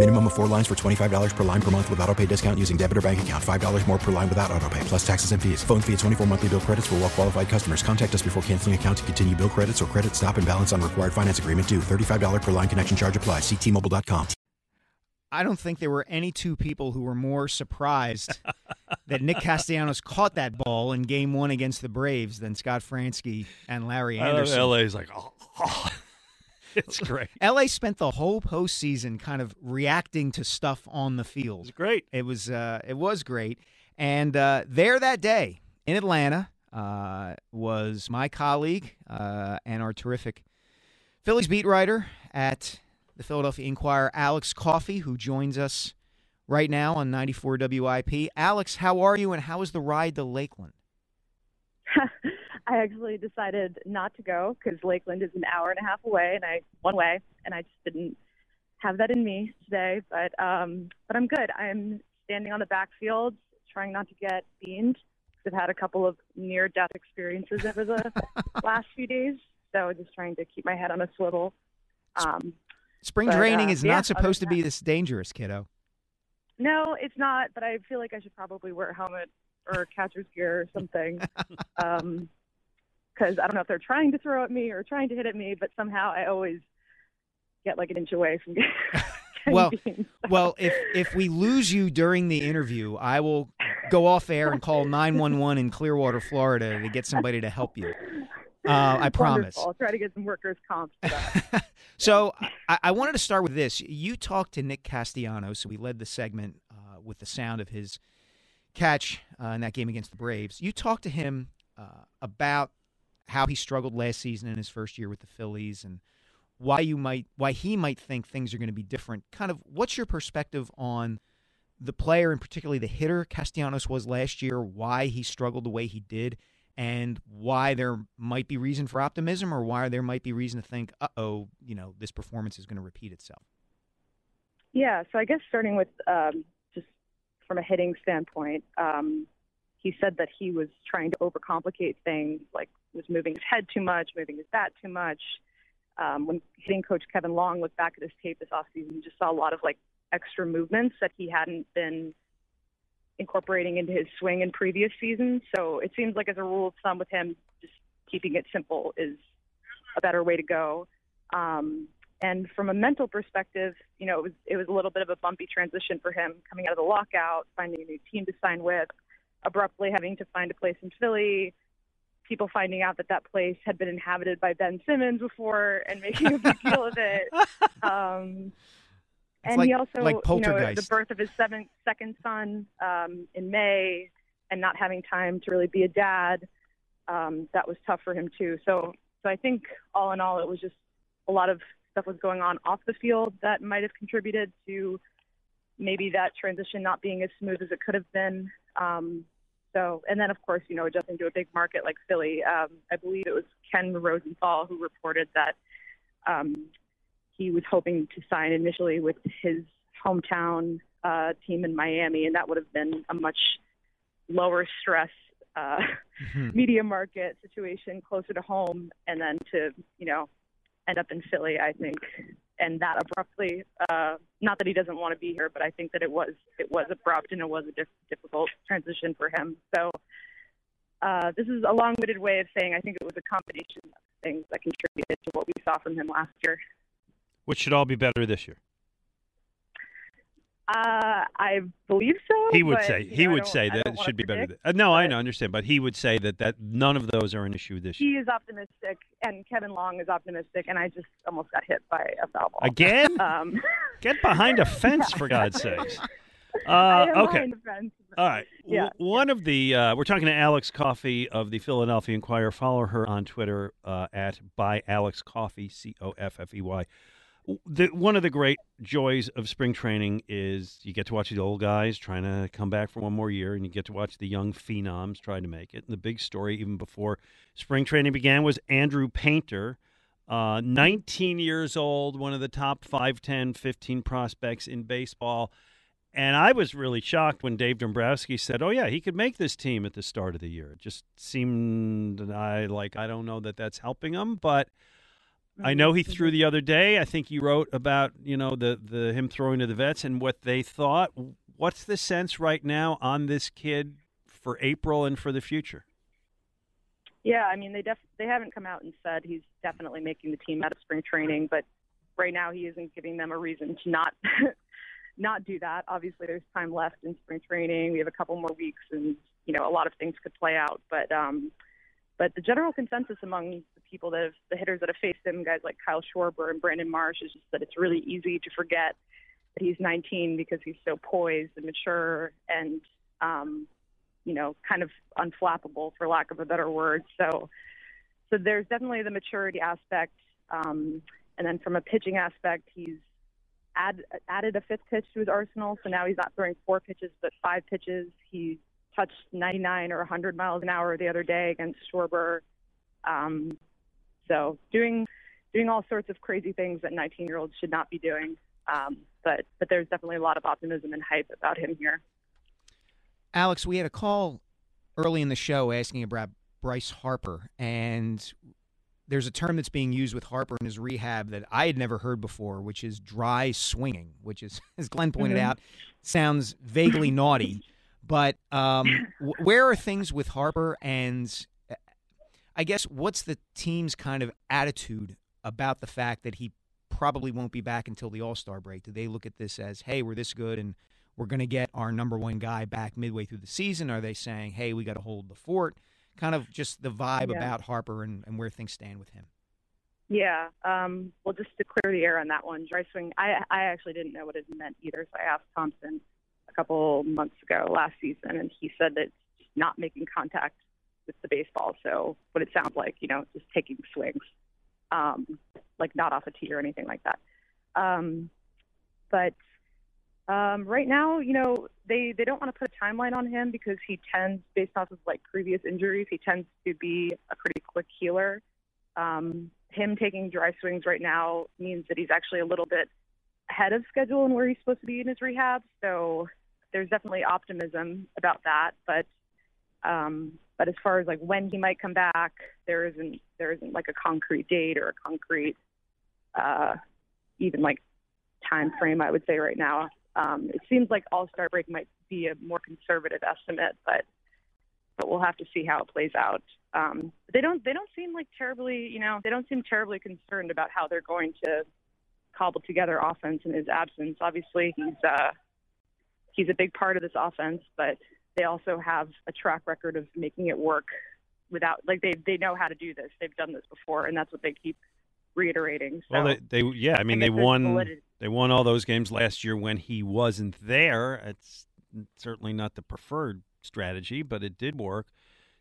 Minimum of four lines for $25 per line per month with auto pay discount using debit or bank account. $5 more per line without auto pay, plus taxes and fees. Phone fee at 24 monthly bill credits for well qualified customers. Contact us before canceling account to continue bill credits or credit stop and balance on required finance agreement due. $35 per line connection charge applies. Ctmobile.com. I don't think there were any two people who were more surprised that Nick Castellanos caught that ball in Game One against the Braves than Scott Franzke and Larry I love Andersen. LA's like, oh, oh. It's great. LA spent the whole postseason kind of reacting to stuff on the field. It's great. It was uh, it was great, and uh, there that day in Atlanta uh, was my colleague uh, and our terrific Phillies beat writer at the Philadelphia Inquirer, Alex Coffey, who joins us right now on 94 WIP. Alex, how are you, and how was the ride to Lakeland? I actually decided not to go because Lakeland is an hour and a half away, and I one way, and I just didn't have that in me today. But um, but I'm good. I'm standing on the backfield, trying not to get beamed. I've had a couple of near-death experiences over the last few days, so just trying to keep my head on a swivel. Um, Spring But, training uh, is yeah, not supposed to be this dangerous, kiddo. No, it's not. But I feel like I should probably wear a helmet or catcher's gear or something. um, because I don't know if they're trying to throw at me or trying to hit at me, but somehow I always get like an inch away from getting Well, well, if if we lose you during the interview, I will go off air and call 911 in Clearwater, Florida, to get somebody to help you. Uh, I promise. Wonderful. I'll try to get some workers' comp. So I, I wanted to start with this. You talked to Nick Castellanos, so we led the segment uh, with the sound of his catch uh, in that game against the Braves. You talked to him uh, about how he struggled last season in his first year with the Phillies and why you might why he might think things are going to be different. Kind of what's your perspective on the player and particularly the hitter Castellanos was last year, why he struggled the way he did, and why there might be reason for optimism or why there might be reason to think, uh oh, you know, this performance is going to repeat itself. Yeah, so I guess starting with um, just from a hitting standpoint, um, he said that he was trying to overcomplicate things, like was moving his head too much, moving his bat too much. Um, when hitting coach Kevin Long looked back at his tape this offseason, he just saw a lot of like extra movements that he hadn't been incorporating into his swing in previous seasons. So it seems like as a rule of thumb with him, just keeping it simple is a better way to go. Um, and from a mental perspective, you know, it was it was a little bit of a bumpy transition for him coming out of the lockout, finding a new team to sign with, abruptly having to find a place in Philly, people finding out that that place had been inhabited by Ben Simmons before and making a big deal of it. Um, and like- he also, like you know, the birth of his seventh, second son um, in May, and not having time to really be a dad, um, that was tough for him too. So, so I think all in all, it was just a lot of stuff was going on off the field that might have contributed to maybe that transition not being as smooth as it could have been. Um, so, and then of course, you know, adjusting to a big market like Philly, um, I believe it was Ken Rosenthal who reported that um, he was hoping to sign initially with his hometown uh, team in Miami, and that would have been a much lower stress uh, media market situation closer to home, and then to you know end up in Philly, I think, and that abruptly. Uh, not that he doesn't want to be here, but I think that it was it was abrupt and it was a diff- difficult transition for him. So. Uh, this is a long-winded way of saying I think it was a combination of things that contributed to what we saw from him last year. Which should all be better this year. Uh, I believe so. He would but, say he know, would say that it should be better. Than, uh, no, I know, understand, but he would say that that none of those are an issue this year. He is optimistic, and Kevin Long is optimistic, and I just almost got hit by a foul ball Again? Um, Get behind a fence for God's sakes. Uh, okay. All right. Yeah. W- One of the uh, we're talking to Alex Coffey of the Philadelphia Inquirer. Follow her on Twitter uh, at by Alex Coffey C O F F E Y. The, one of the great joys of spring training is you get to watch the old guys trying to come back for one more year, and you get to watch the young phenoms trying to make it. And the big story, even before spring training began, was Andrew Painter, uh, 19 years old, one of the top 5, 10, 15 prospects in baseball. And I was really shocked when Dave Dombrowski said, "Oh yeah, he could make this team at the start of the year." It just seemed I like I don't know that that's helping him, but I know he threw the other day. I think you wrote about you know the the him throwing to the vets and what they thought. What's the sense right now on this kid for April and for the future? Yeah, I mean they def- they haven't come out and said he's definitely making the team out of spring training, but right now he isn't giving them a reason to not not do that. Obviously, there's time left in spring training. We have a couple more weeks, and you know a lot of things could play out. But um, but the general consensus among the people that have the hitters that have faced him, guys like Kyle Schwarber and Brandon Marsh, is just that it's really easy to forget that he's 19 because he's so poised and mature and um, you know kind of unflappable for lack of a better word. So so there's definitely the maturity aspect, um, and then from a pitching aspect, he's add, added a fifth pitch to his arsenal. So now he's not throwing four pitches, but five pitches. He touched 99 or 100 miles an hour the other day against Schwarber. Um, so doing doing all sorts of crazy things that 19 year olds should not be doing. Um, but but there's definitely a lot of optimism and hype about him here. Alex, we had a call early in the show asking about Bryce Harper, and there's a term that's being used with Harper in his rehab that I had never heard before, which is dry swinging, which is, as Glenn pointed Mhm. out, sounds vaguely naughty. But um, w- where are things with Harper? And uh, I guess what's the team's kind of attitude about the fact that he probably won't be back until the All Star break? Do they look at this as, hey, we're this good and we're going to get our number one guy back midway through the season? Are they saying, hey, we got to hold the fort? Kind of just the vibe Yeah. about Harper and, and where things stand with him. Yeah. Um, well, just to clear the air on that one, dry swing. I I actually didn't know what it meant either, so I asked Thomson couple months ago last season, and he said that not making contact with the baseball. So what it sounds like, you know, just taking swings, um, like not off a tee or anything like that. Um, but um, right now, you know, they they don't want to put a timeline on him because he tends, based off of like previous injuries, he tends to be a pretty quick healer. Um, him taking dry swings right now means that he's actually a little bit ahead of schedule and where he's supposed to be in his rehab. So there's definitely optimism about that. But um, but as far as like when he might come back, there isn't there isn't like a concrete date or a concrete uh, even like time frame. I would say right now. Um, it seems like All Star break might be a more conservative estimate, but but we'll have to see how it plays out. Um, they don't they don't seem like terribly you know they don't seem terribly concerned about how they're going to cobble together offense in his absence. Obviously, he's uh, he's a big part of this offense, but they also have a track record of making it work without like they they know how to do this. They've done this before, and that's what they keep reiterating. So Well, they, they yeah, I mean I they won validity. they won all those games last year when he wasn't there. It's certainly not the preferred strategy, but it did work.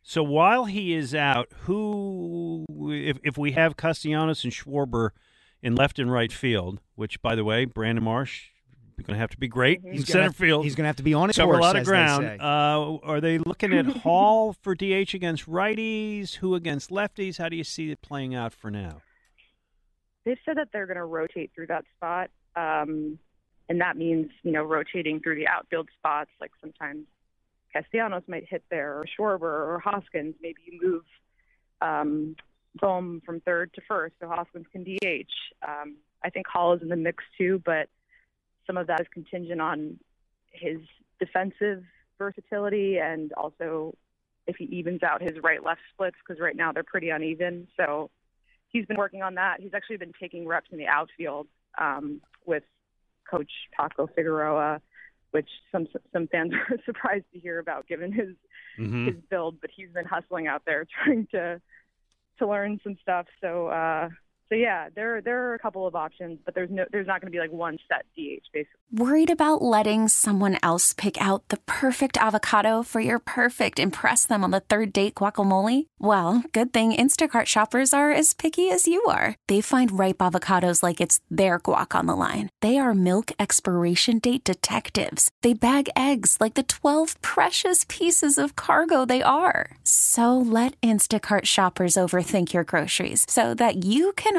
So while he is out, who if if we have Castellanos and Schwarber in left and right field, which by the way, Brandon Marsh going to have to be great in He's gonna center have- field. he's gonna have to be on his cover a horse, lot of as they ground. Uh, are they looking at Hall for DH against righties? Who against lefties? How do you see it playing out for now? they've said that they're going to rotate through that spot, um, and that means you know rotating through the outfield spots. Like sometimes Castellanos might hit there, or Schwarber, or Hoskins. Maybe you move um, Bohm from third to first, so Hoskins can DH. Um, I think Hall is in the mix too, but some of that is contingent on his defensive versatility and also if he evens out his right-left splits because right now they're pretty uneven. So he's been working on that. He's actually been taking reps in the outfield um, with Coach Paco Figueroa, which some some fans are surprised to hear about given his Mhm. his build. But he's been hustling out there trying to to learn some stuff. So uh, so yeah, there there are a couple of options, but there's no there's not going to be like one set DH basically. Worried about letting someone else pick out the perfect avocado for your perfect impress them on the third date guacamole? Well, good thing Instacart shoppers are as picky as you are. They find ripe avocados like it's their guac on the line. They are milk expiration date detectives. They bag eggs like the 12 precious pieces of cargo they are. So let Instacart shoppers overthink your groceries so that you can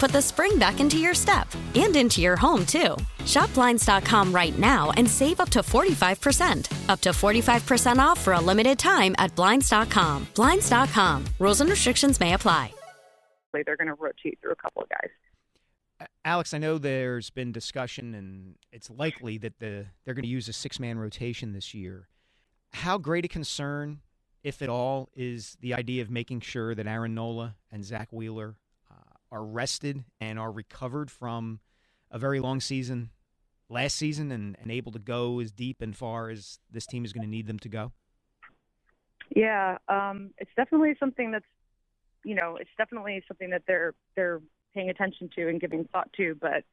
put the spring back into your step and into your home, too. Shop Blinds.com right now and save up to 45%. Up to 45% off for a limited time at Blinds.com. Blinds.com. Rules and restrictions may apply. They're going to rotate through a couple of guys. Alex, I know there's been discussion, and it's likely that the they're going to use a six-man rotation this year. How great a concern, if at all, is the idea of making sure that Aaron Nola and Zack Wheeler are rested and are recovered from a very long season last season and, and able to go as deep and far as this team is going to need them to go? Yeah, um, it's definitely something that's, you know, it's definitely something that they're they're paying attention to and giving thought to. But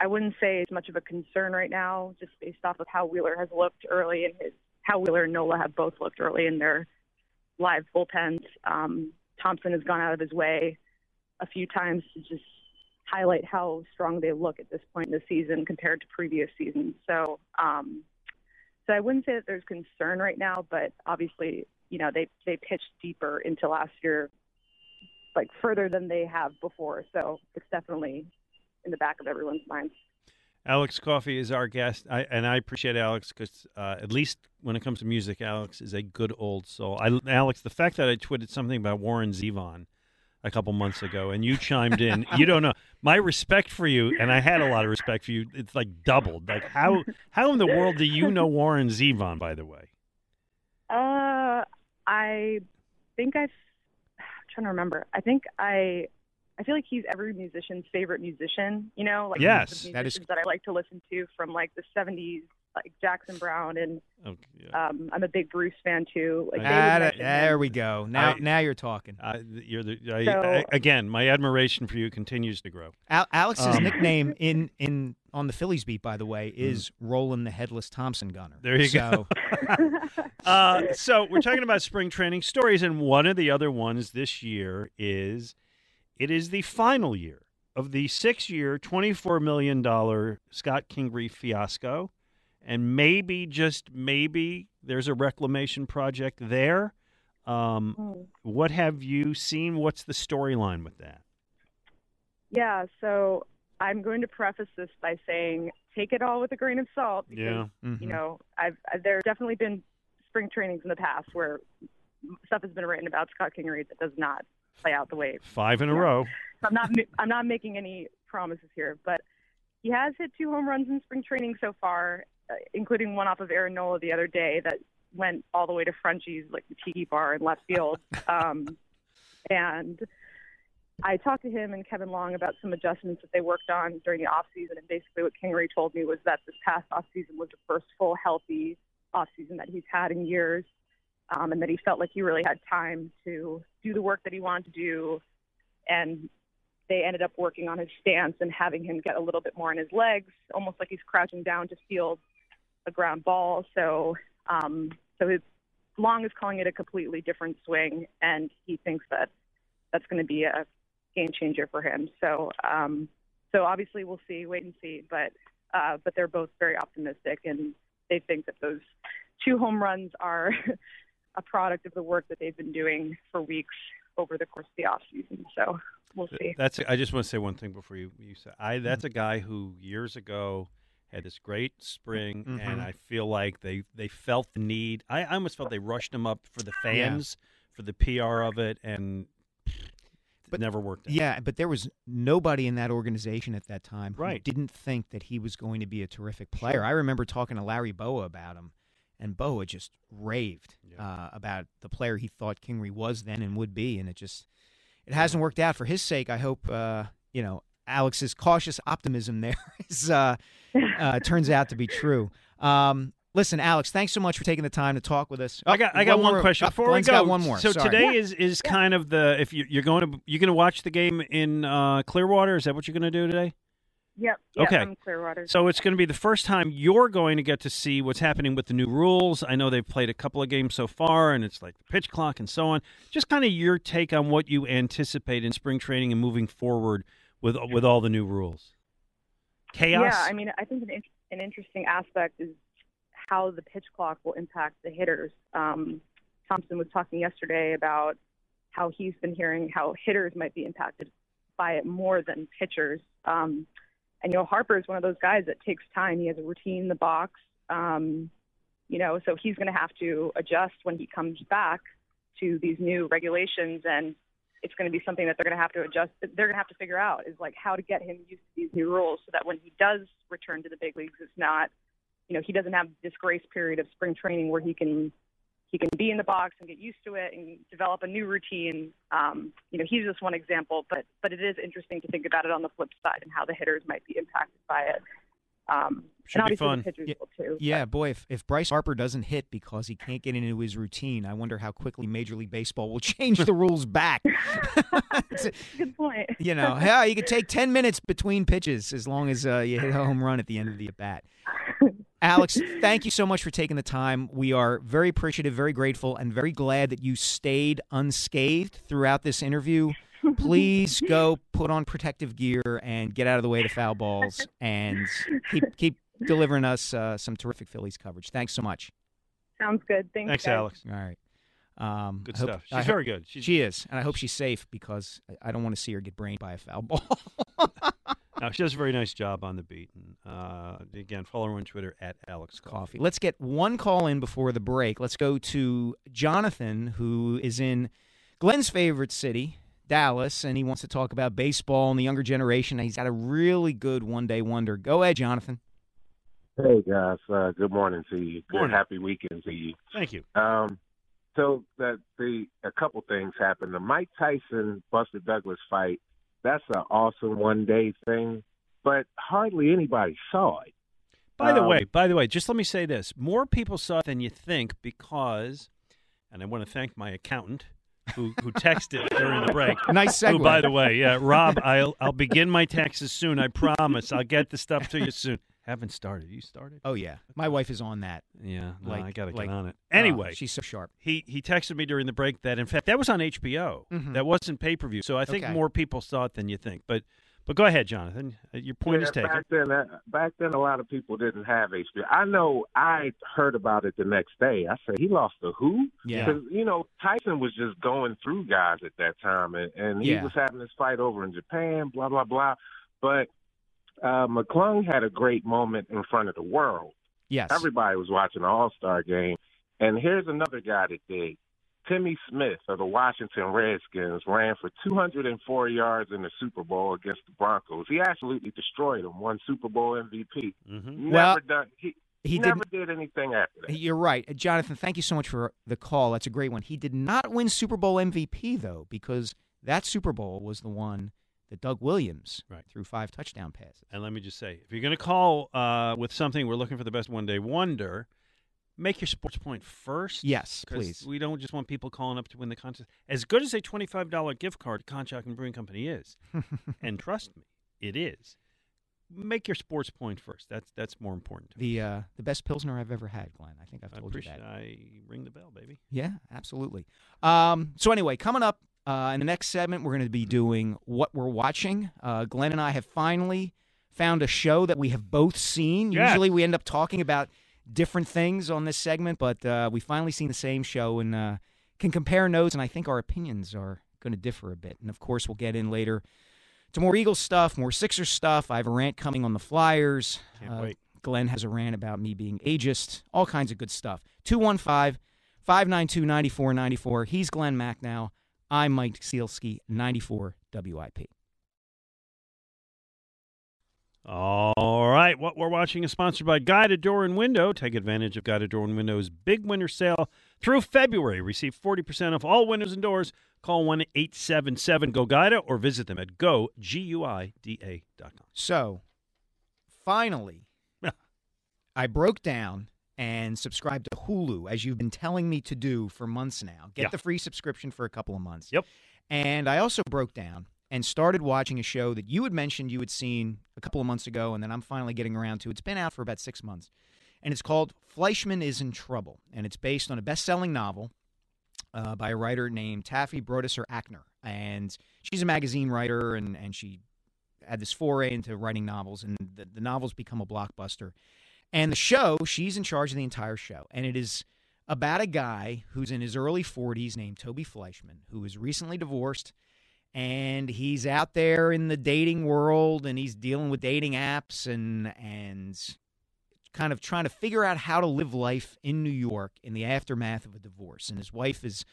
I wouldn't say it's much of a concern right now, just based off of how Wheeler has looked early and his how Wheeler and Nola have both looked early in their live bullpens. Um, Thomson has gone out of his way a few times to just highlight how strong they look at this point in the season compared to previous seasons. So, um, so I wouldn't say that there's concern right now, but obviously, you know, they they pitched deeper into last year, like further than they have before. So it's definitely in the back of everyone's minds. Alex Coffey is our guest, I, and I appreciate Alex because uh, at least when it comes to music, Alex is a good old soul. I, Alex, the fact that I tweeted something about Warren Zevon a couple months ago, and you chimed in, you don't know my respect for you, and I had a lot of respect for you. It's like doubled. Like how how in the world do you know Warren Zevon? By the way, Uh, I think I've I'm trying to remember. I think I I feel like he's every musician's favorite musician. You know, like Yes, that is- that I like to listen to from like the '70s, like Jackson Browne, and okay, um, I'm a big Bruce fan too. Like they would Ah, there we go. Now I- now you're talking. uh, you're the I, So- I, again. My admiration for you continues to grow. Al- Alex's Um, nickname in in on the Phillies beat, by the way, is Roland the Headless Thompson Gunner. There you so, go. uh, so we're talking about spring training stories, and one of the other ones this year is it is the final year of the six-year, twenty-four million dollar Scott Kingery fiasco, and maybe just maybe there's a reclamation project there. Um, Hmm. what have you seen? What's the storyline with that? Yeah, so I'm going to preface this by saying take it all with a grain of salt because Yeah. Mm-hmm. you know I've, I've there have definitely been spring trainings in the past where stuff has been written about Scott Kingery that does not play out the way Five in a row. So I'm not I'm not making any promises here, but he has hit two home runs in spring training so far, including one off of Aaron Nola the other day that went all the way to Frenchy's, like the tiki bar in left field. Um, and I talked to him and Kevin Long about some adjustments that they worked on during the off season, and basically what Kingery told me was that this past off season was the first full healthy off season that he's had in years, um, and that he felt like he really had time to do the work that he wanted to do, and they ended up working on his stance and having him get a little bit more on his legs, almost like he's crouching down to field a ground ball. So, um, so his Long is calling it a completely different swing, and he thinks that that's going to be a game changer for him. So, um, so obviously we'll see, wait and see. But, uh, but they're both very optimistic, and they think that those two home runs are a product of the work that they've been doing for weeks over the course of the off season. So we'll see. That's. I just want to say one thing before you you say. I that's a guy who years ago had this great spring, Mhm. and I feel like they they felt the need. I, I almost felt they rushed him up for the fans, for the PR of it, and it never worked. out. Yeah, but there was nobody in that organization at that time who Right. didn't think that he was going to be a terrific player. I remember talking to Larry Bowa about him, and Bowa just raved uh, about the player he thought Kingery was then and would be, and it just it hasn't worked out for his sake. I hope uh, you know Alex's cautious optimism there is uh, uh, turns out to be true. Um, listen, Alex, thanks so much for taking the time to talk with us. I got I got one, more- question oh, before Glenn's we go. got one more. So Sorry. today is is kind of the if you, you're going to you're going to watch the game in uh, Clearwater. Is that what you're going to do today? Yep. yep Okay. I'm Clearwater. So it's going to be the first time you're going to get to see what's happening with the new rules. I know they've played a couple of games so far, and it's like the pitch clock and so on. Just kind of your take on what you anticipate in spring training and moving forward with with all the new rules. Chaos. Yeah, I mean, I think an, in- an interesting aspect is how the pitch clock will impact the hitters. Um, Thomson was talking yesterday about how he's been hearing how hitters might be impacted by it more than pitchers. Um, and you know, Harper is one of those guys that takes time. He has a routine in the box. Um, you know, so he's going to have to adjust when he comes back to these new regulations and it's going to be something that they're going to have to adjust. They're going to have to figure out is like how to get him used to these new rules so that when he does return to the big leagues, it's not, you know, he doesn't have this grace period of spring training where he can he can be in the box and get used to it and develop a new routine. Um, you know, he's just one example, but but it is interesting to think about it on the flip side and how the hitters might be impacted by it. Um, Should and be fun. the pitchers Yeah, will too. Yeah, boy, if, if Bryce Harper doesn't hit because he can't get into his routine, I wonder how quickly Major League Baseball will change the rules back. Good point. you know, yeah, you could take 10 minutes between pitches as long as uh, you hit a home run at the end of the at bat. Alex, thank you so much for taking the time. We are very appreciative, very grateful, and very glad that you stayed unscathed throughout this interview. Please go put on protective gear and get out of the way to foul balls and keep keep delivering us uh, some terrific Phillies coverage. Thanks so much. Sounds good. Thanks, Thanks, guys. Alex. All right. Um, Good hope- stuff. She's I hope- very good. She's- she is, and I hope she's safe because I- I don't want to see her get brained by a foul ball. No, she does a very nice job on the beat. And, uh, again, follow her on Twitter at Alex Coffey. Let's get one call in before the break. Let's go to Jonathan, who is in Glenn's favorite city, Dallas, and he wants to talk about baseball and the younger generation. He's got a really good one day wonder. Go ahead, Jonathan. Hey guys, uh, good morning to you. Good Morning. happy weekend to you. Thank you. Um, so that the a couple things happened. The Mike Tyson Buster Douglas fight. That's an awesome one day thing, but hardly anybody saw it. By the Um, way, by the way, just let me say this: more people saw it than you think because, and I want to thank my accountant who who texted during the break. Nice Who, segue. by the way, yeah, Rob, I'll I'll begin my taxes soon. I promise. I'll get the stuff to you soon. Haven't started. You started? Oh yeah, my wife is on that. Yeah, no, Like- I got to like- get on it. oh, Anyway, she's so sharp. He he texted me during the break that in fact that was on HBO. Mhm. That wasn't pay per view. So I think Okay. more people saw it than you think. But but go ahead, Jonathan. Uh, Your point Yeah, is taken. Back then, uh, back then, a lot of people didn't have HBO. I know. I heard about it the next day. I said he lost to who? Yeah. Because you know Tyson was just going through guys at that time, and, and he Yeah. was having this fight over in Japan. Blah blah blah. But uh, McClung had a great moment in front of the world. Yes. Everybody was watching the All Star game, and here's another guy that did. Timmy Smith of the Washington Redskins ran for 204 yards in the Super Bowl against the Broncos. He absolutely destroyed them. Won Super Bowl MVP. Mm-hmm. Never Well- done. He He never did anything after that. You're right, Uh, Jonathan. Thank you so much for the call. That's a great one. He did not win Super Bowl MVP though, because that Super Bowl was the one Doug Williams Right. threw five touchdown passes. And let me just say, if you're going to call uh, with something, we're looking for the best one day wonder. Make your sports point first. Yes, please. We don't just want people calling up to win the contest. As good as a twenty-five dollar gift card to Conshohocken Brewing Company is, and trust me, it is. Make your sports point first. That's that's more important. To me. The uh, the best pilsner I've ever had, Glenn. I think I've I told you that. I ring the bell, baby. Yeah, absolutely. Um, so anyway, coming up uh, in the next segment, we're going to be doing what we're watching. Uh, Glenn and I have finally found a show that we have both seen. Yes. Usually, we end up talking about different things on this segment, but uh, we finally seen the same show and uh, can compare notes. And I think our opinions are going to differ a bit. And of course, we'll get in later to more Eagles stuff, more Sixers stuff. I have a rant coming on the Flyers. Can't Uh, wait. Glenn has a rant about me being ageist, all kinds of good stuff. 215 592 9494. He's Glenn Macnow. I'm Mike Sielski, 94 WIP. All right, what we're watching is sponsored by Guida Door and Window. Take advantage of Guida Door and Window's big winter sale through February. Receive 40% off all windows and doors. Call 1 877 GO GUIDA or visit them at go, G-U-I-D-A.com. So, finally, I broke down and subscribed to Hulu, as you've been telling me to do for months now. Get Yeah. the free subscription for a couple of months. Yep. And I also broke down and started watching a show that you had mentioned you had seen a couple of months ago, and then I'm finally getting around to. It's been out for about six months. And it's called Fleischman is in Trouble. And it's based on a best selling novel uh, by a writer named Taffy Brodesser Akner. And she's a magazine writer, and, and she had this foray into writing novels, and the, the novels become a blockbuster. And the show, she's in charge of the entire show. And it is about a guy who's in his early 40s named Toby Fleischman, who is recently divorced. And he's out there in the dating world and he's dealing with dating apps and and kind of trying to figure out how to live life in New York in the aftermath of a divorce. And his wife is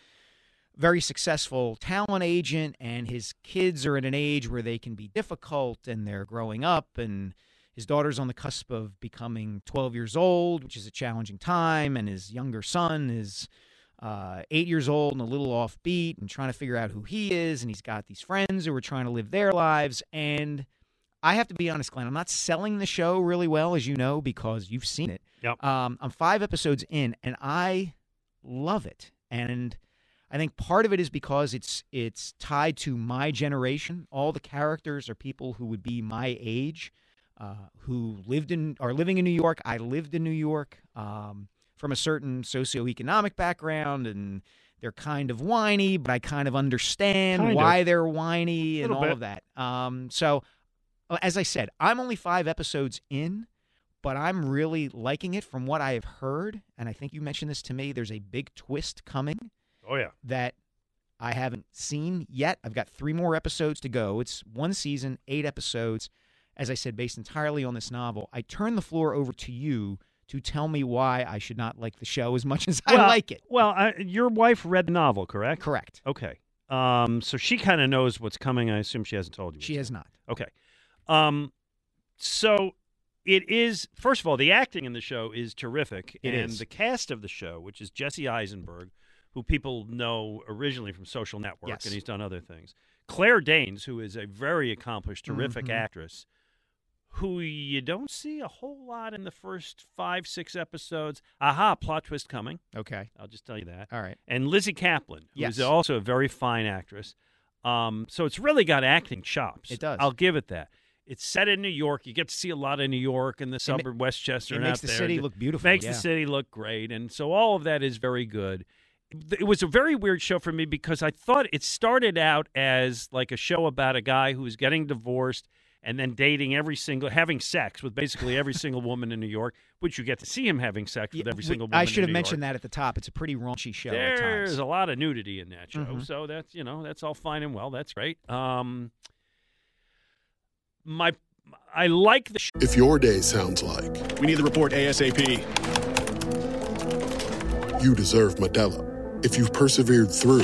very successful talent agent and his kids are at an age where they can be difficult and they're growing up and his daughter's on the cusp of becoming 12 years old which is a challenging time and his younger son is uh, eight years old and a little offbeat and trying to figure out who he is and he's got these friends who are trying to live their lives and i have to be honest glenn i'm not selling the show really well as you know because you've seen it Yep. um, i'm five episodes in and i love it and I think part of it is because it's it's tied to my generation. All the characters are people who would be my age, uh, who lived in are living in New York. I lived in New York um, from a certain socioeconomic background, and they're kind of whiny, but I kind of understand Kind of. why they're whiny and all bit. of that. Um, so, uh, as I said, I'm only five episodes in. But I'm really liking it from what I have heard. And I think you mentioned this to me. There's a big twist coming Oh, yeah. that I haven't seen yet. I've got three more episodes to go. It's one season, eight episodes, as I said, based entirely on this novel. I turn the floor over to you to tell me why I should not like the show as much as I Well- like it. Well, I, your wife read the novel, correct? Correct. Okay. Um, so she kind of knows what's coming. I assume she hasn't told you. She has not. Okay. Um, so it is first of all the acting in the show is terrific, It and is. the cast of the show, which is Jesse Eisenberg, who people know originally from Social Network, Yes. and he's done other things. Claire Danes, who is a very accomplished, terrific Mhm. actress, who you don't see a whole lot in the first five, six episodes. Aha, plot twist coming. Okay. I'll just tell you that. All right. And Lizzy Caplan, who is Yes. also a very fine actress. Um, so it's really got acting chops. It does. I'll give it that. It's set in New York. You get to see a lot of New York and the suburb Westchester. it and makes the there. city It look beautiful, Makes yeah. the city look great, and so all of that is very good. It was a very weird show for me because I thought it started out as like a show about a guy who was getting divorced and then dating every single, having sex with basically every single woman in New York, which you get to see him having sex with every single woman. I in should have New mentioned York. that at the top. It's a pretty raunchy show at There's times. a lot of nudity in that show, Mhm. so that's you know that's all fine and well. That's great. Um, my I like the. Sh- If your day sounds like We need the report ASAP. you deserve Medella, if you've persevered through,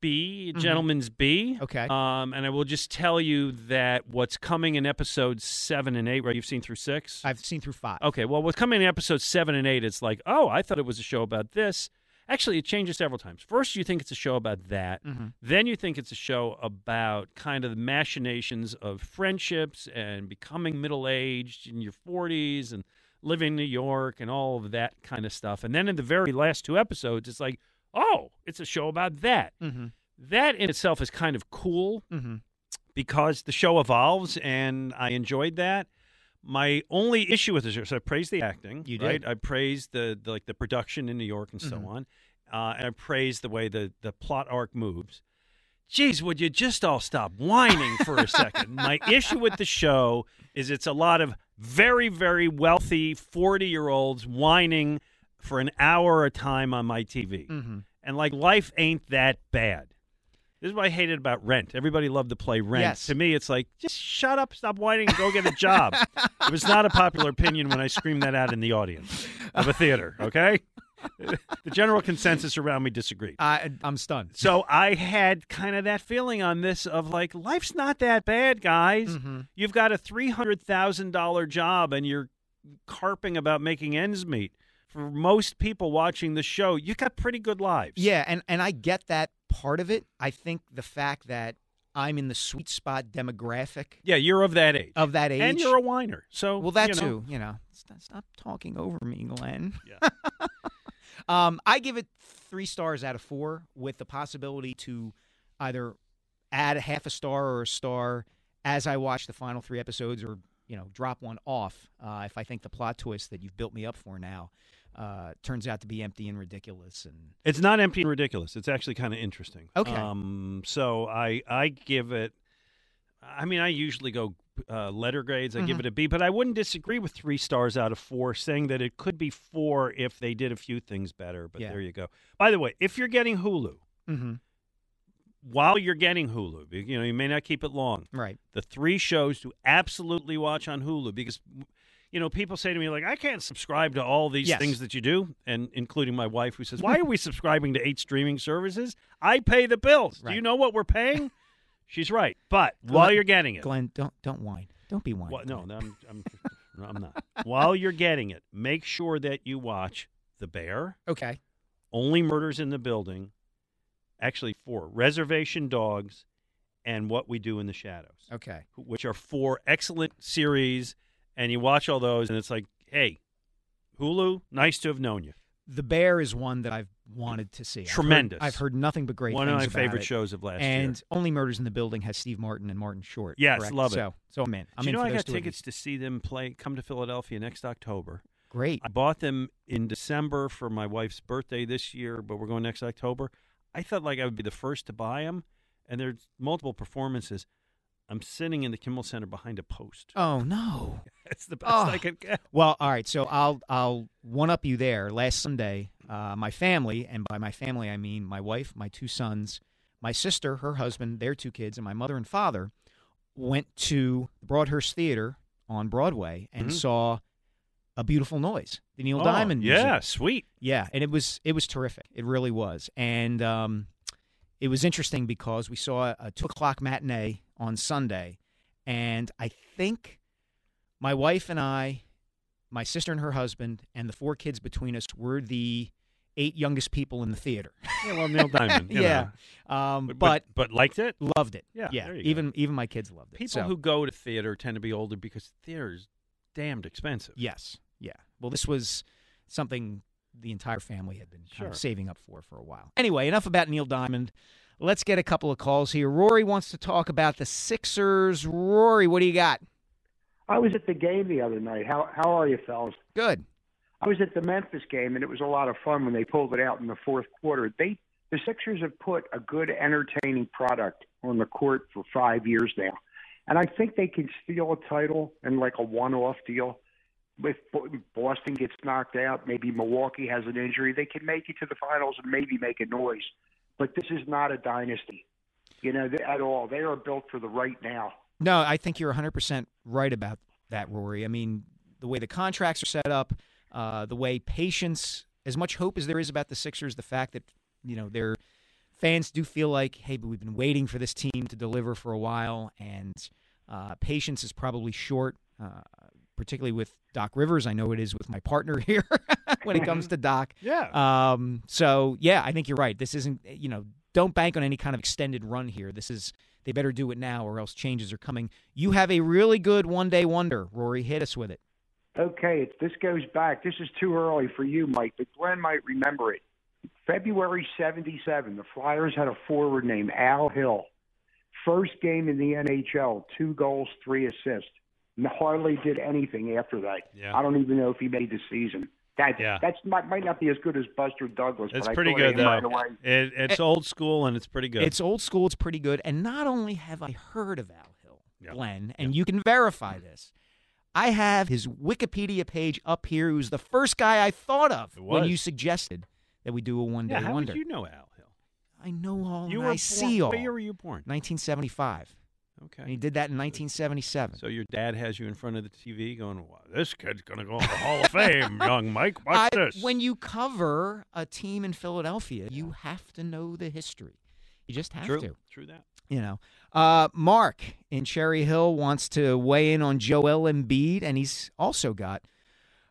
B, a Mhm. gentleman's B. Okay. Um, and I will just tell you that what's coming in episodes seven and eight, right? You've seen through six? I've seen through five. Okay. Well, what's coming in episodes seven and eight, it's like, oh, I thought it was a show about this. Actually, it changes several times. First, you think it's a show about that. Mhm. Then you think it's a show about kind of the machinations of friendships and becoming middle aged in your 40s and living in New York and all of that kind of stuff. And then in the very last two episodes, it's like, oh, it's a show about that. Mm-hmm. That in itself is kind of cool Mm-hmm. because the show evolves and I enjoyed that. My only issue with the show, so I praised the acting, You right? did. I praised the, the like the production in New York and so Mhm. on, uh, and I praised the way the the plot arc moves. Geez, would you just all stop whining for a second? My issue with the show is it's a lot of very very wealthy forty year olds whining for an hour a time on my TV, Mhm. and like life ain't that bad. This is what I hated about Rent. Everybody loved to play Rent. Yes. To me, it's like, just shut up, stop whining, and go get a job. it was not a popular opinion when I screamed that out in the audience of a theater, okay? the general consensus around me disagreed. I, I'm stunned. So I had kind of that feeling on this of like, life's not that bad, guys. Mhm. You've got a $300,000 job and you're carping about making ends meet. For most people watching the show, you got pretty good lives. Yeah, and and I get that part of it. I think the fact that I'm in the sweet spot demographic Yeah, you're of that age. of that age, And you're a whiner. So, well, that you know. too. You know, stop, stop talking over me, Glenn. Yeah. um, I give it three stars out of four, with the possibility to either add a half a star or a star as I watch the final three episodes, or you know, drop one off uh, if I think the plot twist that you've built me up for now uh, turns out to be empty and ridiculous. And It's not empty and ridiculous. It's actually kind of interesting. Okay. Um, so I I give it. I mean, I usually go uh, letter grades. I give Mhm. it a B, but I wouldn't disagree with three stars out of four, saying that it could be four if they did a few things better. But Yeah. there you go. By the way, if you're getting Hulu, mm-hmm. while you're getting Hulu, you know you may not keep it long. right, The three shows to absolutely watch on Hulu because. You know, people say to me like, "I can't subscribe to all these Yes. things that you do," and including my wife, who says, "Why are we subscribing to eight streaming services? I pay the bills. Do you know what we're paying?" She's right. But while you're getting it, Glenn, don't don't whine. Don't be whining. Well, no, no, I'm, I'm, no, I'm not. While you're getting it, make sure that you watch The Bear, Okay. Only Murders in the Building, actually four, Reservation Dogs, and What We Do in the Shadows, Okay. which are four excellent series. And you watch all those, and it's like, hey, Hulu, nice to have known you. The Bear is one that I've wanted to see. I've heard- Tremendous. I've heard, nothing but great One of my favorite it. shows of last year. and Only Murders in the Building has Steve Martin and Martin Short. Yes, correct? love it. So, so I'm in. I'm Do you in know I got tickets to see them play, come to Philadelphia next October. Great. I bought them in December for my wife's birthday this year, but we're going next October. I thought like I would be the first to buy them, and there's multiple performances. I'm sitting in the Kimmel Center behind a post. Oh no. It's the best Oh. I could get. Well, all right. So I'll I'll one up you there. Last Sunday, uh, my family, and by my family I mean my wife, my two sons, my sister, her husband, their two kids, and my mother and father, went to the Broadhurst Theater on Broadway and Mhm. saw a beautiful noise, the Neil Oh, Diamond. yeah, music. sweet. Yeah, and it was it was terrific. It really was, and um, it was interesting because we saw a two o'clock matinee on Sunday, and I think my wife and I, my sister and her husband, and the four kids between us were the eight youngest people in the theater. Yeah, well, Neil Diamond. you yeah, um, But- but, but- liked it? Loved it. Yeah, yeah. you go. Even even my kids loved it. People So- who go to theater tend to be older because theater is damned expensive. Yes. Yeah. Well, this was something the entire family had been kind of saving up for for a while. Anyway, enough about Neil Diamond. Let's get a couple of calls here. Rory wants to talk about the Sixers. Rory, what do you got? I was at the game the other night. How how are you, fellas? Good. I was at the Memphis game, and it was a lot of fun when they pulled it out in the fourth quarter. They the Sixers have put a good, entertaining product on the court for five years now, and I think they can steal a title in like a one-off deal. If Bo- Boston gets knocked out, maybe Milwaukee has an injury, they can make it to the finals and maybe make a noise. But this is not a dynasty, you know, at all. They are built for the right now. No, I think you're 100% right about that, Rory. I mean, the way the contracts are set up, uh, the way patience, as much hope as there is about the Sixers, the fact that, you know, their fans do feel like, hey, but we've been waiting for this team to deliver for a while, and uh, patience is probably short, uh, particularly with Doc Rivers. I know it is with my partner here when it comes to Doc. Yeah. Um, so, yeah, I think you're right. This isn't, you know, don't bank on any kind of extended run here. This is they better do it now or else changes are coming. You have a really good one day wonder, Rory. Hit us with it. Okay, this goes back. This is too early for you, Mike, but Glenn might remember it. February 77, the Flyers had a forward named Al Hill. First game in the NHL, two goals, three assists. And hardly did anything after that. Yeah. I don't even know if he made the season. That Yeah. that's might, might not be as good as Buster Douglas. It's but pretty thought good of right though. away. It, it's eh. old school and it's pretty good. It's old school. It's pretty good. And not only have I heard of Al Hill, Yeah. Glenn, and you can verify this, I have his Wikipedia page up here. He was the first guy I thought of when you suggested that we do a one day yeah, how wonder. did you know Al Hill? I know all. You and were I born- see all. What year were you born? 1975. Okay. And he did that in 1977. So your dad has you in front of the TV going, wow, this kid's going to go in the Hall of Fame, young Mike. Watch I- this. When you cover a team in Philadelphia, you have to know the history. You just have True. to. True that. You know, uh, Mark in Cherry Hill wants to weigh in on Joel Embiid, and he's also got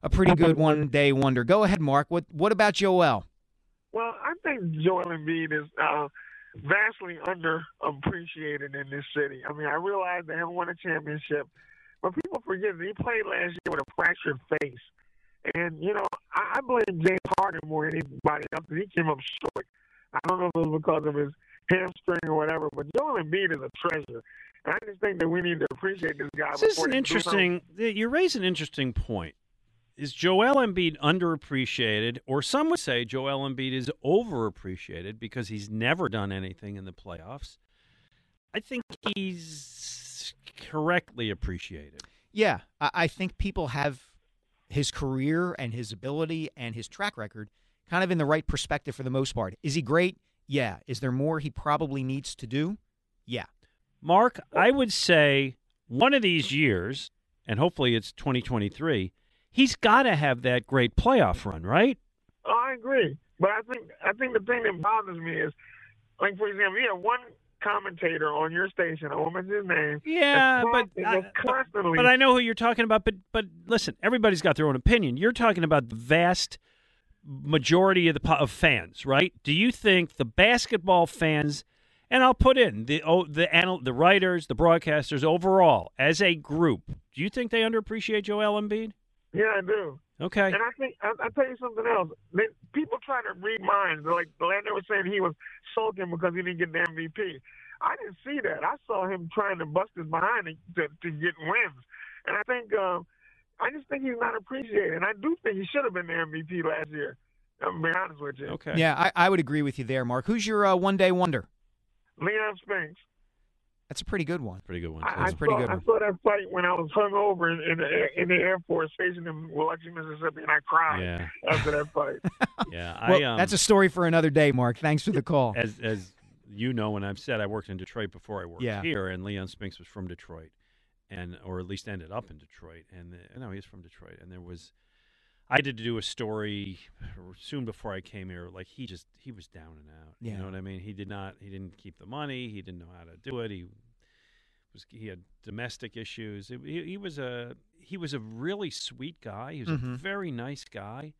a pretty good one day wonder. Go ahead, Mark. What What about Joel? Well, I think Joel Embiid is uh, vastly underappreciated in this city. I mean, I realize they haven't won a championship, but people forget that he played last year with a fractured face. And, you know, I, blame James Harden more than anybody else he came up short. I don't know if it was because of his hamstring or whatever, but Joel Embiid is a treasure. And I just think that we need to appreciate this guy. This is an interesting. You raise an interesting point. Is Joel Embiid underappreciated, or some would say Joel Embiid is overappreciated because he's never done anything in the playoffs? I think he's correctly appreciated. Yeah, I, I think people have his career and his ability and his track record kind of in the right perspective for the most part. Is he great? Yeah. Is there more he probably needs to do? Yeah. Mark, I would say one of these years, and hopefully it's 2023, he's got to have that great playoff run, right? Oh, I agree, but I think I think the thing that bothers me is, like for example, you have one commentator on your station. I won't mention his name. Yeah, but I- constantly. But I know who you're talking about. But but listen, everybody's got their own opinion. You're talking about the vast majority of the of fans, right? Do you think the basketball fans, and I'll put in the oh, the anal- the writers, the broadcasters overall as a group, do you think they underappreciate Joel Embiid? Yeah, I do. Okay. And I think I, I tell you something else. They, people try to read minds. They're Like Landon was saying, he was sulking because he didn't get the MVP. I didn't see that. I saw him trying to bust his behind to, to, to get wins. And I think um, I just think he's not appreciated. And I do think he should have been the MVP last year. I'm be honest with you. Okay. Yeah, I, I would agree with you there, Mark. Who's your uh, one day wonder? Leon Spinks. That's a pretty good one. Pretty good one. I, That's I a pretty saw, good I saw that fight when I was hungover in, in, the, in the Air Force station in Biloxi, Mississippi, and I cried Yeah. after that fight. Yeah, Well, I um, that's a story for another day, Mark. Thanks for the call. as as you know, and I've said, I worked in Detroit before I worked Yeah. here, and Leon Spinks was from Detroit, and or at least ended up in Detroit, and uh, no, he's from Detroit, and there was. I did do a story soon before I came here. Like he just he was down and out. Yeah. You know what I mean? He did not he didn't keep the money. He didn't know how to do it. He was he had domestic issues. It, he, he was a he was a really sweet guy. He was Mhm. a very nice guy,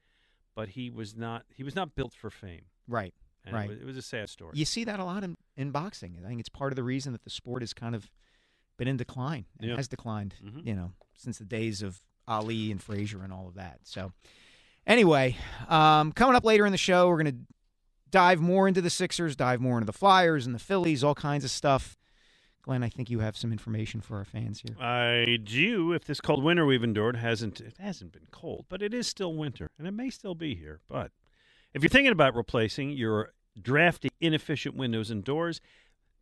but he was not he was not built for fame. Right. And right. It was, it was a sad story. You see that a lot in, in boxing. I think it's part of the reason that the sport has kind of been in decline and Yeah. has declined, Mhm. you know, since the days of Ali and Frazier and all of that. So, Anyway, um, coming up later in the show, we're going to dive more into the Sixers, dive more into the Flyers and the Phillies, all kinds of stuff. Glenn, I think you have some information for our fans here. I do. If this cold winter we've endured hasn't it hasn't been cold, but it is still winter, and it may still be here. But if you're thinking about replacing your drafty, inefficient windows and doors,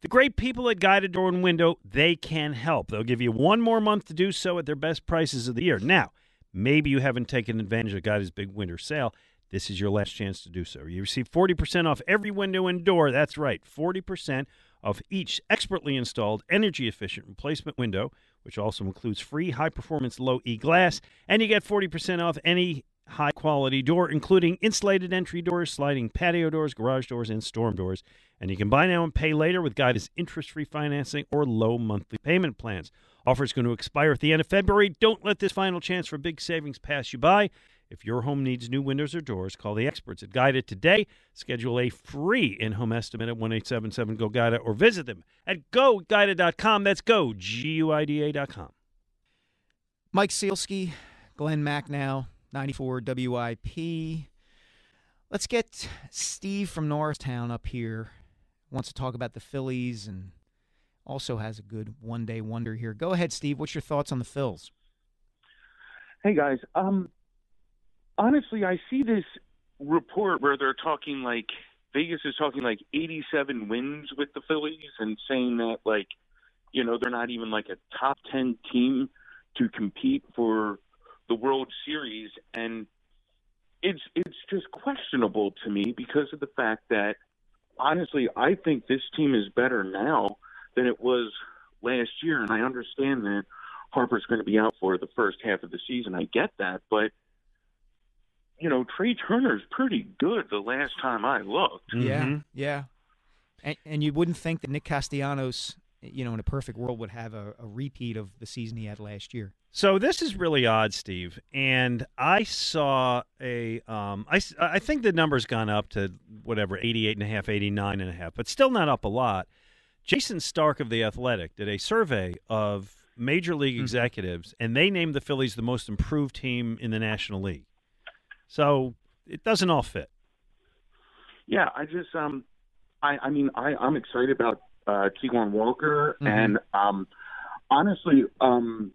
the great people at Guida Door and Window they can help. They'll give you one more month to do so at their best prices of the year. Now, maybe you haven't taken advantage of Guida's big winter sale. This is your last chance to do so. You receive 40% off every window and door. That's right, 40% of each expertly installed energy efficient replacement window, which also includes free high performance low E glass, and you get 40% off any high quality door, including insulated entry doors, sliding patio doors, garage doors, and storm doors. And you can buy now and pay later with Guida's interest free financing or low monthly payment plans. Offer is going to expire at the end of February. Don't let this final chance for big savings pass you by. If your home needs new windows or doors, call the experts at Guida today. Schedule a free in-home estimate at 1-877-GO-GUIDA or visit them at goguida.com. That's go, G-U-I-D-A.com. Mike Sielski, Glenn Macnow, 94 WIP. Let's get Steve from Norristown up here. Wants to talk about the Phillies and also has a good one-day wonder here. Go ahead, Steve. What's your thoughts on the Phils? Hey guys, um, honestly, I see this report where they're talking like Vegas is talking like 87 wins with the Phillies and saying that like you know they're not even like a top 10 team to compete for the World Series and it's it's just questionable to me because of the fact that honestly I think this team is better now than it was last year and I understand that Harper's going to be out for the first half of the season. I get that, but you know, Trea Turner's pretty good the last time I looked. Yeah, mm-hmm. yeah. And, and you wouldn't think that Nick Castellanos, you know, in a perfect world, would have a, a repeat of the season he had last year. So this is really odd, Steve. And I saw a, um, I, I think the number's gone up to whatever, 88 and a half, 89 and a half, but still not up a lot. Jayson Stark of The Athletic did a survey of major league Mm-hmm. executives, and they named the Phillies the most improved team in the National League. So it doesn't all fit. Yeah, I just um, I I mean I I'm excited about uh, Keegan Walker Mhm. and um, honestly um,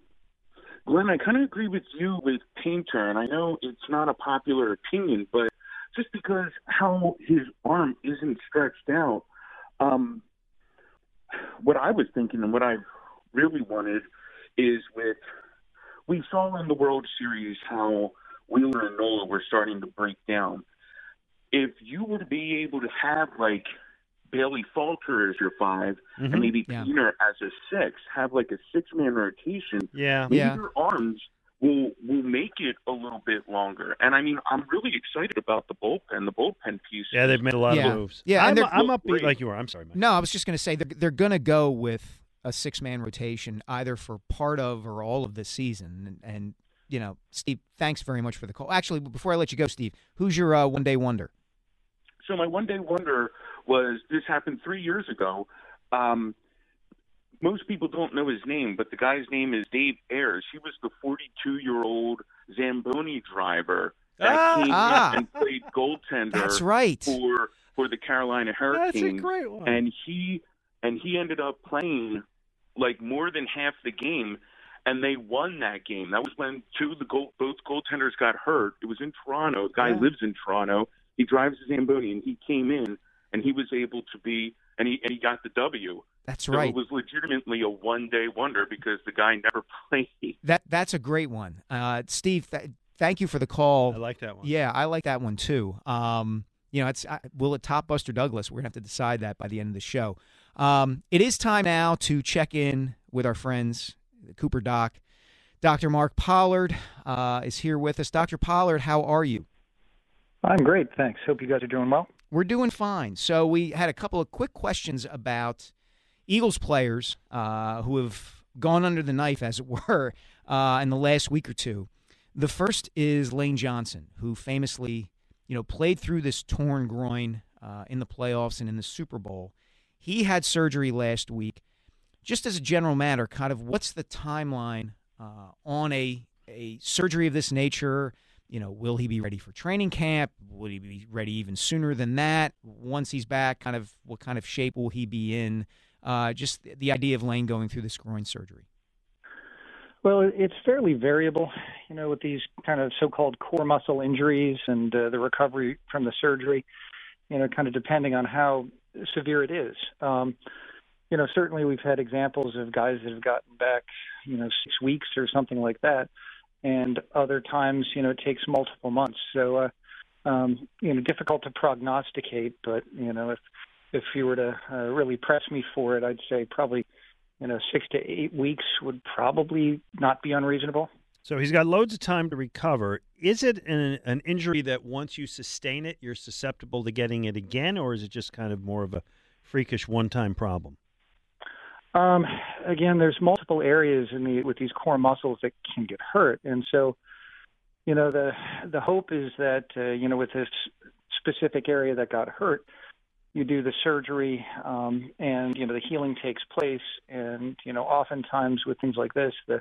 Glenn, I kind of agree with you with Painter, and I know it's not a popular opinion, but just because how his arm isn't stretched out, um, what I was thinking and what I really wanted is with we saw in the World Series how Wheeler and Nola were starting to break down. If you were to be able to have like Bailey Falter as your 5 Mhm. and maybe Yeah. Painter as a six, have like a six man rotation. Yeah. maybe Yeah. your arms will will make it a little bit longer. And I mean, I'm really excited about the bullpen, the bullpen piece. Yeah, they've made a lot Yeah. of moves. Yeah, and I'm, they're- I'm upbeat great. like you are. I'm sorry, Mike. No, I was just going to say they're, they're going to go with a six man rotation either for part of or all of the season. And, and, you know, Steve, thanks very much for the call. Actually, before I let you go, Steve, who's your uh, one day wonder? So my one day wonder was this happened three years ago. Um, most people don't know his name, but the guy's name is Dave Ayres. He was the 42 year old Zamboni driver that Ah! came Ah. in and played goaltender. That's right. for for the Carolina Hurricanes. That's a great one. And he and he ended up playing like more than half the game, and they won that game. That was when two of the goal, both goaltenders got hurt. It was in Toronto. The guy Yeah. lives in Toronto. He drives a Zamboni, and he came in and he was able to be and he and he got the W. That's so right. It was legitimately a one day wonder because the guy never played. That That's a great one. Uh, Steve, th- thank you for the call. I like that one. Yeah, I like that one too. Um, you know, it's uh, will it top Buster Douglas? We're gonna have to decide that by the end of the show. Um, it is time now to check in with our friends, the Cooper Doc. Dr. Mark Pollard uh, is here with us. Dr. Pollard, how are you? I'm great, thanks. Hope you guys are doing well. We're doing fine. So we had a couple of quick questions about Eagles players uh, who have gone under the knife, as it were, uh, in the last week or two. The first is Lane Johnson, who famously, you know, played through this torn groin uh, in the playoffs and in the Super Bowl. He had surgery last week. Just as a general matter, kind of what's the timeline uh, on a a surgery of this nature? You know, will he be ready for training camp? Will he be ready even sooner than that? Once he's back, kind of what kind of shape will he be in? Uh, just the idea of Lane going through this groin surgery. Well, it's fairly variable, you know, with these kind of so-called core muscle injuries and uh, the recovery from the surgery. You know, kind of depending on how severe it is. Um, you know, certainly we've had examples of guys that have gotten back, you know, six weeks or something like that, and other times, you know, it takes multiple months. So, uh, um, you know, difficult to prognosticate. But you know, if if you were to uh, really press me for it, I'd say probably you know, six to eight weeks would probably not be unreasonable. So he's got loads of time to recover. Is it an, an injury that once you sustain it, you're susceptible to getting it again, or is it just kind of more of a freakish one-time problem? Um, again, there's multiple areas in the with these core muscles that can get hurt, and so, you know, the the hope is that uh, you know with this specific area that got hurt, you do the surgery um, and you know the healing takes place. And you know oftentimes with things like this the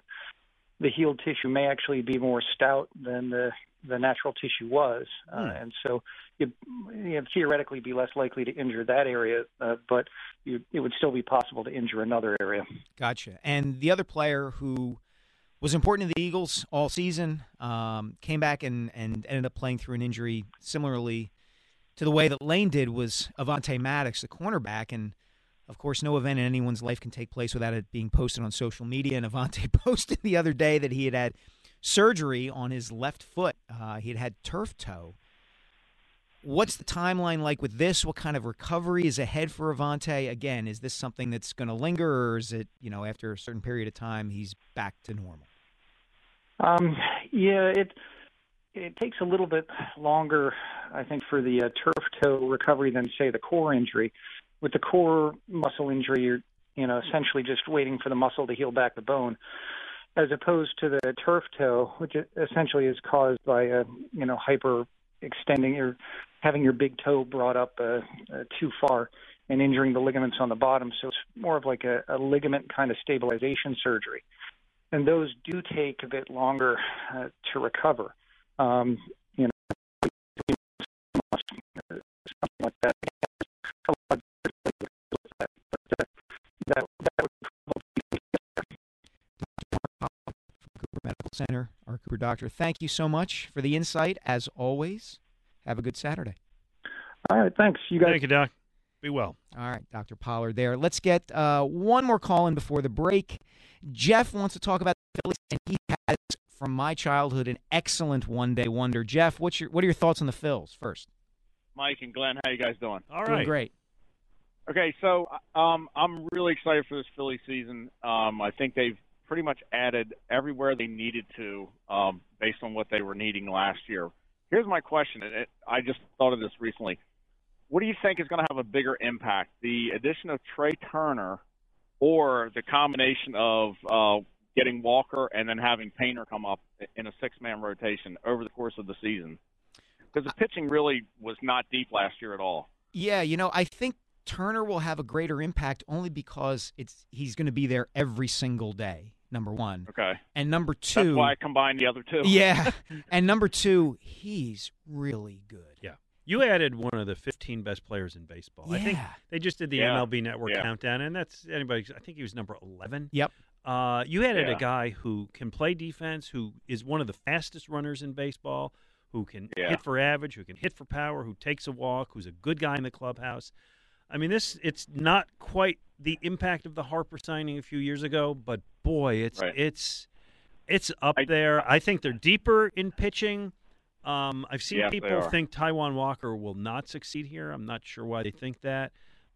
the healed tissue may actually be more stout than the the natural tissue was uh, Hmm. and so you you theoretically be less likely to injure that area uh, but you, it would still be possible to injure another area Gotcha. And the other player who was important to the Eagles all season um, came back and, and ended up playing through an injury similarly to the way that Lane did was Avonte Maddox, the cornerback. And of course, no event in anyone's life can take place without it being posted on social media. And Avonte posted the other day that he had had surgery on his left foot. Uh, he had had turf toe. What's the timeline like with this? What kind of recovery is ahead for Avonte? Again, is this something that's going to linger, or is it, you know, after a certain period of time, he's back to normal? Um, yeah, it it takes a little bit longer, I think, for the uh, turf toe recovery than say the core injury. With the core muscle injury, you're you know essentially just waiting for the muscle to heal back the bone, as opposed to the turf toe, which essentially is caused by a you know hyper extending or having your big toe brought up uh, uh, too far and injuring the ligaments on the bottom. So it's more of like a, a ligament kind of stabilization surgery and those do take a bit longer uh, to recover. Um, you know, something like that. Cooper doctor. Thank you so much for the insight, as always. Have a good Saturday. All right, thanks. You guys. Thank you, Doc. Be well. All right, Dr. Pollard there. Let's get uh, one more call in before the break. Jeff wants to talk about the Phillies, and he has, from my childhood, an excellent one-day wonder. Jeff, what's your what are your thoughts on the Phils first? Mike and Glenn, how you guys doing? All right. Doing great. Okay, so um, I'm really excited for this Philly season. Um, I think they've pretty much added everywhere they needed to um, based on what they were needing last year. Here's my question. it- I just thought of this recently. What do you think is going to have a bigger impact, the addition of Trea Turner or the combination of uh, getting Walker and then having Painter come up in a six-man rotation over the course of the season? Because the pitching really was not deep last year at all. Yeah, you know, I think Turner will have a greater impact only because it's he's going to be there every single day. Number one, Okay. and number two. That's why I combined the other two. Yeah, and number two, he's really good. Yeah. You added one of the 15 best players in baseball. I think Yeah. they just did the Yeah. MLB Network Yeah. countdown, and that's anybody. I think he was number 11. Yep. Uh, you added Yeah. a guy who can play defense, who is one of the fastest runners in baseball, who can Yeah. hit for average, who can hit for power, who takes a walk, who's a good guy in the clubhouse. I mean, this it's not quite the impact of the Harper signing a few years ago, but boy, it's Right. it's it's up there. I think they're deeper in pitching. Um, I've seen people think Taijuan Walker will not succeed here. I'm not sure why they think that,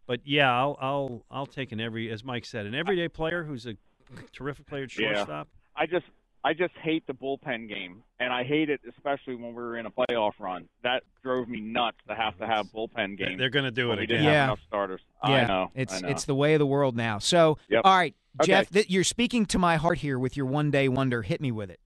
but yeah, I'll I'll I'll take an every as Mike said an everyday player who's a terrific player at Yeah. shortstop. I just I just hate the bullpen game, and I hate it especially when we were in a playoff run. That drove me nuts to have to have bullpen games. They're going to do when it we again. didn't Yeah. have enough starters. Yeah, I know. it's I know. it's the way of the world now. So, Yep. all right, Okay. Jeff, th- you're speaking to my heart here with your one day wonder. Hit me with it.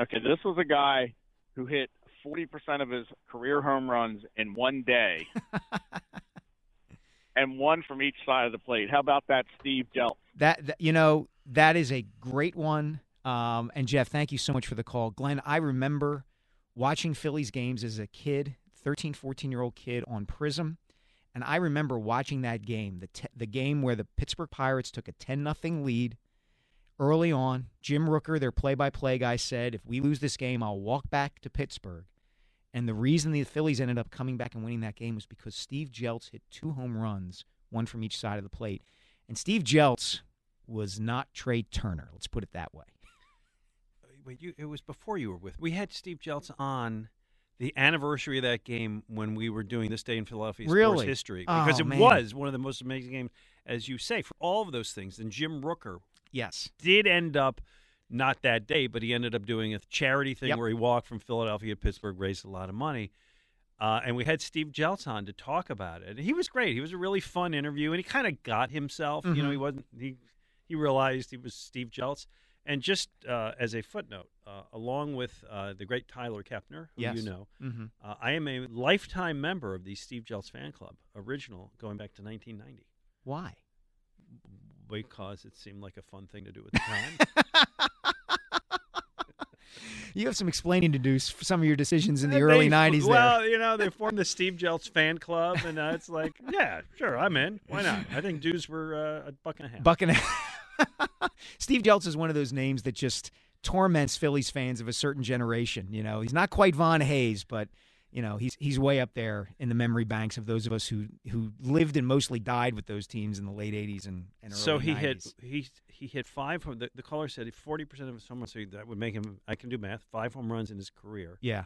Okay, this was a guy who hit 40% of his career home runs in one day, and one from each side of the plate. How about that, Steve Jeltz? That, that you know that is a great one. Um, and Jeff, thank you so much for the call, Glenn. I remember watching Phillies games as a kid, 13, 14 year old kid on Prism. And I remember watching that game, the, te- the game where the Pittsburgh Pirates took a 10 0 lead early on. Jim Rooker, their play by play guy, said, If we lose this game, I'll walk back to Pittsburgh. And the reason the Phillies ended up coming back and winning that game was because Steve Jeltz hit two home runs, one from each side of the plate. And Steve Jeltz was not Trea Turner. Let's put it that way. Wait, you, it was before you were with. We had Steve Jeltz on the anniversary of that game when we were doing this day in Philadelphia sports Really? history Oh, because it man. was one of the most amazing games, as you say, for all of those things. And Jim Rooker, yes, did end up not that day, but he ended up doing a charity thing Yep. where he walked from Philadelphia to Pittsburgh, raised a lot of money. Uh, and we had Steve Jeltz on to talk about it. And he was great. He was a really fun interview, and he kind of got himself. You know, Mhm. he wasn't he he realized he was Steve Jeltz. And just uh, as a footnote, uh, along with uh, the great Tyler Kepner, who Yes. you know, Mhm. uh, I am a lifetime member of the Steve Jeltz fan club, original going back to 1990. Why? Because it seemed like a fun thing to do at the time. You have some explaining to do for some of your decisions in the Uh, early they- 90s Well, there. you know, they formed the Steve Jeltz fan club, and uh, it's like, yeah, sure, I'm in. Why not? I think dues were uh, a buck and a half. Buck and a Steve Jeltz is one of those names that just torments Phillies fans of a certain generation. You know, he's not quite Von Hayes, but you know, he's he's way up there in the memory banks of those of us who who lived and mostly died with those teams in the late '80s and, and early so he 90s. hit he he hit five. The, the caller said forty percent of his home runs. So that would make him. I can do math. Five home runs in his career. Yeah.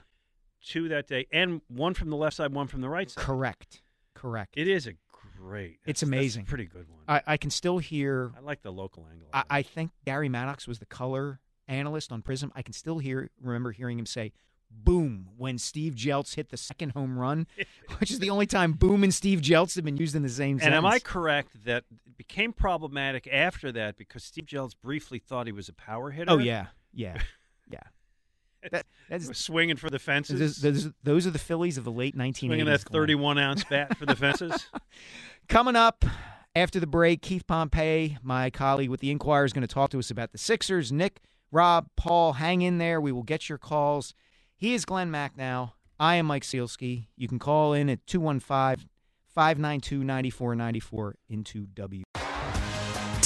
Two that day, and one from the left side, one from the right side. Correct. Correct. It is a great. It's that's- that's amazing. a pretty good one. I, I can still hear. I like the local angle. I, I think Gary Maddox was the color analyst on Prism. I can still hear remember hearing him say "boom" when Steve Jeltz hit the second home run, which is the only time "boom" and Steve Jeltz have been used in the same sentence. And am I correct that it became problematic after that because Steve Jeltz briefly thought he was a power hitter? Oh yeah, yeah. That, that's swinging for the fences. Those, those, those are the Phillies of the late 1980s. Swinging that 31 ounce bat for the fences. Coming up after the break, Keith Pompey, my colleague with the Inquirer, is going to talk to us about the Sixers. Nick, Rob, Paul, hang in there. We will get your calls. He is Glenn Macnow. I am Mike Sielski. You can call in at 215 592 9494 into W.